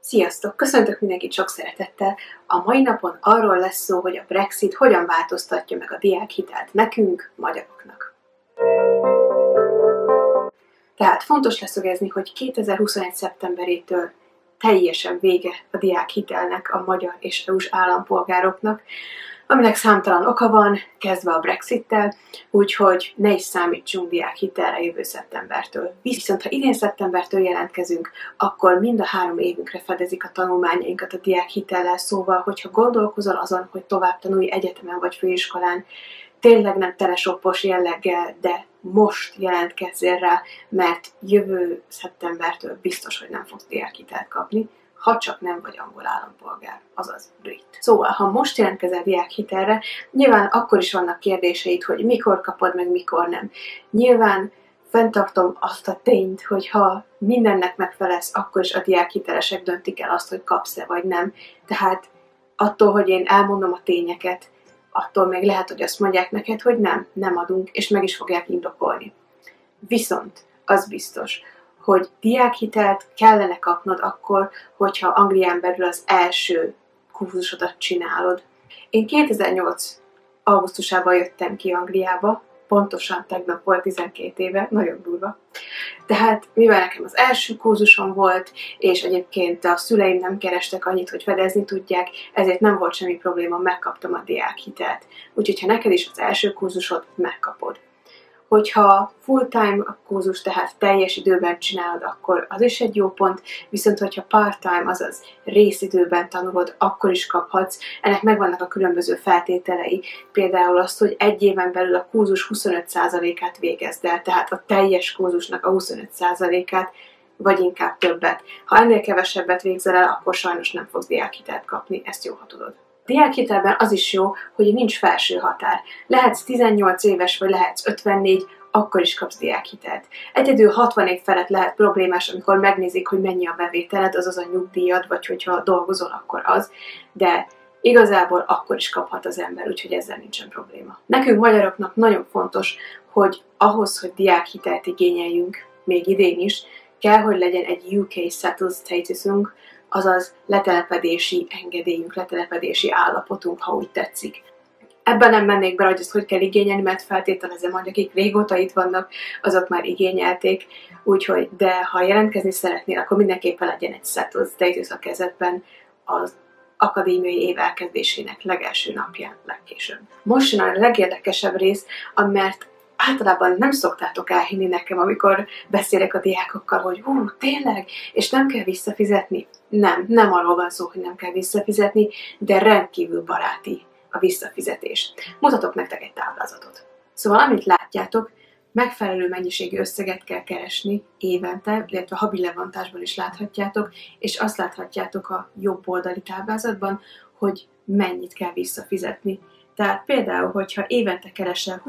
Sziasztok! Köszöntök mindenkit sok szeretettel! A mai napon arról lesz szó, hogy a Brexit hogyan változtatja meg a diákhitelt nekünk, magyaroknak. Tehát fontos leszögezni, hogy 2021. szeptemberétől teljesen vége a diákhitelnek a magyar és EU-s állampolgároknak, aminek számtalan oka van, kezdve a Brexit-tel, úgyhogy ne is számítsunk diákhitelre jövő szeptembertől. Viszont ha idén szeptembertől jelentkezünk, akkor mind a három évünkre fedezik a tanulmányainkat a diákhitellel, szóval, hogyha gondolkozol azon, hogy tovább tanulj egyetemen vagy főiskolán, tényleg nem telesoppos jelleggel, de most jelentkezzél rá, mert jövő szeptembertől biztos, hogy nem fogsz diákhitelt kapni, ha csak nem vagy angol állampolgár, azaz brit. Szóval, ha most jelentkezel diákhitelre, nyilván akkor is vannak kérdéseid, hogy mikor kapod meg, mikor nem. Nyilván fenntartom azt a tényt, hogy ha mindennek megfelelsz, akkor is a diákhitelesek döntik el azt, hogy kapsz-e vagy nem. Tehát attól, hogy én elmondom a tényeket, attól még lehet, hogy azt mondják neked, hogy nem, nem adunk, és meg is fogják indokolni. Viszont az biztos, hogy diákhitelt kellene kapnod akkor, hogyha Anglián belül az első kurzusodat csinálod. Én 2008 augusztusában jöttem ki Angliába, pontosan tegnap volt 12 éve, nagyon durva. Tehát mivel nekem az első kurzusom volt, és egyébként a szüleim nem kerestek annyit, hogy fedezni tudják, ezért nem volt semmi probléma, megkaptam a diákhitelt. Úgyhogy ha neked is az első kurzusod, megkapod. Hogyha full-time a kurzus, tehát teljes időben csinálod, akkor az is egy jó pont, viszont hogyha part-time, azaz részidőben tanulod, akkor is kaphatsz. Ennek megvannak a különböző feltételei, például azt, hogy egy éven belül a kurzus 25%-át végezd el, tehát a teljes kurzusnak a 25%-át, vagy inkább többet. Ha ennél kevesebbet végzel el, akkor sajnos nem fogsz diákhitelt kapni, ezt jó, ha tudod diákhitelben az is jó, hogy nincs felső határ. Lehetsz 18 éves, vagy lehetsz 54, akkor is kapsz diákhitelt. Egyedül 60 év felett lehet problémás, amikor megnézik, hogy mennyi a bevételed, azaz a nyugdíjad, vagy hogyha dolgozol, akkor az, de igazából akkor is kaphat az ember, úgyhogy ezzel nincsen probléma. Nekünk magyaroknak nagyon fontos, hogy ahhoz, hogy diákhitelt igényeljünk, még idén is, kell, hogy legyen egy UK settled statusunk, azaz letelepedési engedélyünk, letelepedési állapotunk, ha úgy tetszik. Ebben nem mennék bele, hogy ezt hogy kell igényelni, mert feltételezem, hogy akik régóta itt vannak, azok már igényelték, úgyhogy, de ha jelentkezni szeretnél, akkor mindenképpen legyen egy settled status a kezedben az akadémiai év elkezdésének legelső napján legkésőbb. Most jön a legérdekesebb rész, mert általában nem szoktátok elhinni nekem, amikor beszélek a diákokkal, hogy hú, tényleg, és nem kell visszafizetni. Nem, nem arról van szó, hogy nem kell visszafizetni, de rendkívül baráti a visszafizetés. Mutatok nektek egy táblázatot. Szóval, amit látjátok, megfelelő mennyiségű összeget kell keresni évente, illetve a habi levontásban is láthatjátok, és azt láthatjátok a jobb oldali táblázatban, hogy mennyit kell visszafizetni. Tehát például, hogyha évente keresel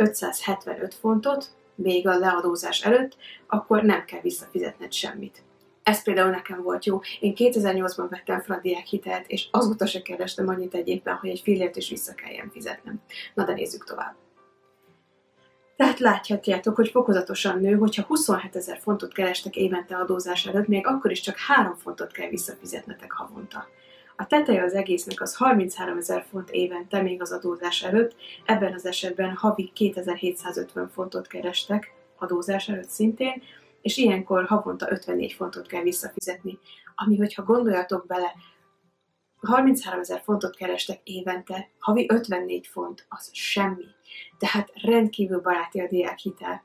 26.575 fontot, még a leadózás előtt, akkor nem kell visszafizetned semmit. Ez például nekem volt jó. Én 2008-ban vettem fel a diákhitelt, és azóta se kerestem annyit egy évben, hogy egy fillért is vissza kelljen fizetnem. Na de nézzük tovább. Tehát láthatjátok, hogy fokozatosan nő, hogyha 27 ezer fontot kerestek évente adózás előtt, még akkor is csak 3 fontot kell visszafizetnetek havonta. A teteje az egésznek az 33 ezer font évente még az adózás előtt, ebben az esetben havi 2750 fontot kerestek adózás előtt szintén, és ilyenkor havonta 54 fontot kell visszafizetni, ami, hogyha gondoljatok bele, 33 ezer fontot kerestek évente, havi 54 font, az semmi. Tehát rendkívül baráti a diákhitel.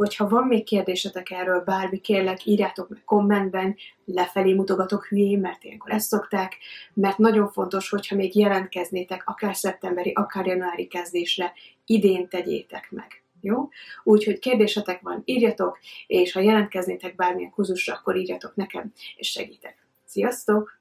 Hogyha van még kérdésetek erről, bármi, kérlek, írjátok meg kommentben, lefelé mutogatok hülyén, mert ilyenkor ezt szokták, mert nagyon fontos, hogyha még jelentkeznétek, akár szeptemberi, akár januári kezdésre, idén tegyétek meg. Jó? Úgyhogy kérdésetek van, írjatok, és ha jelentkeznétek bármilyen kurzusra, akkor írjatok nekem, és segítek. Sziasztok!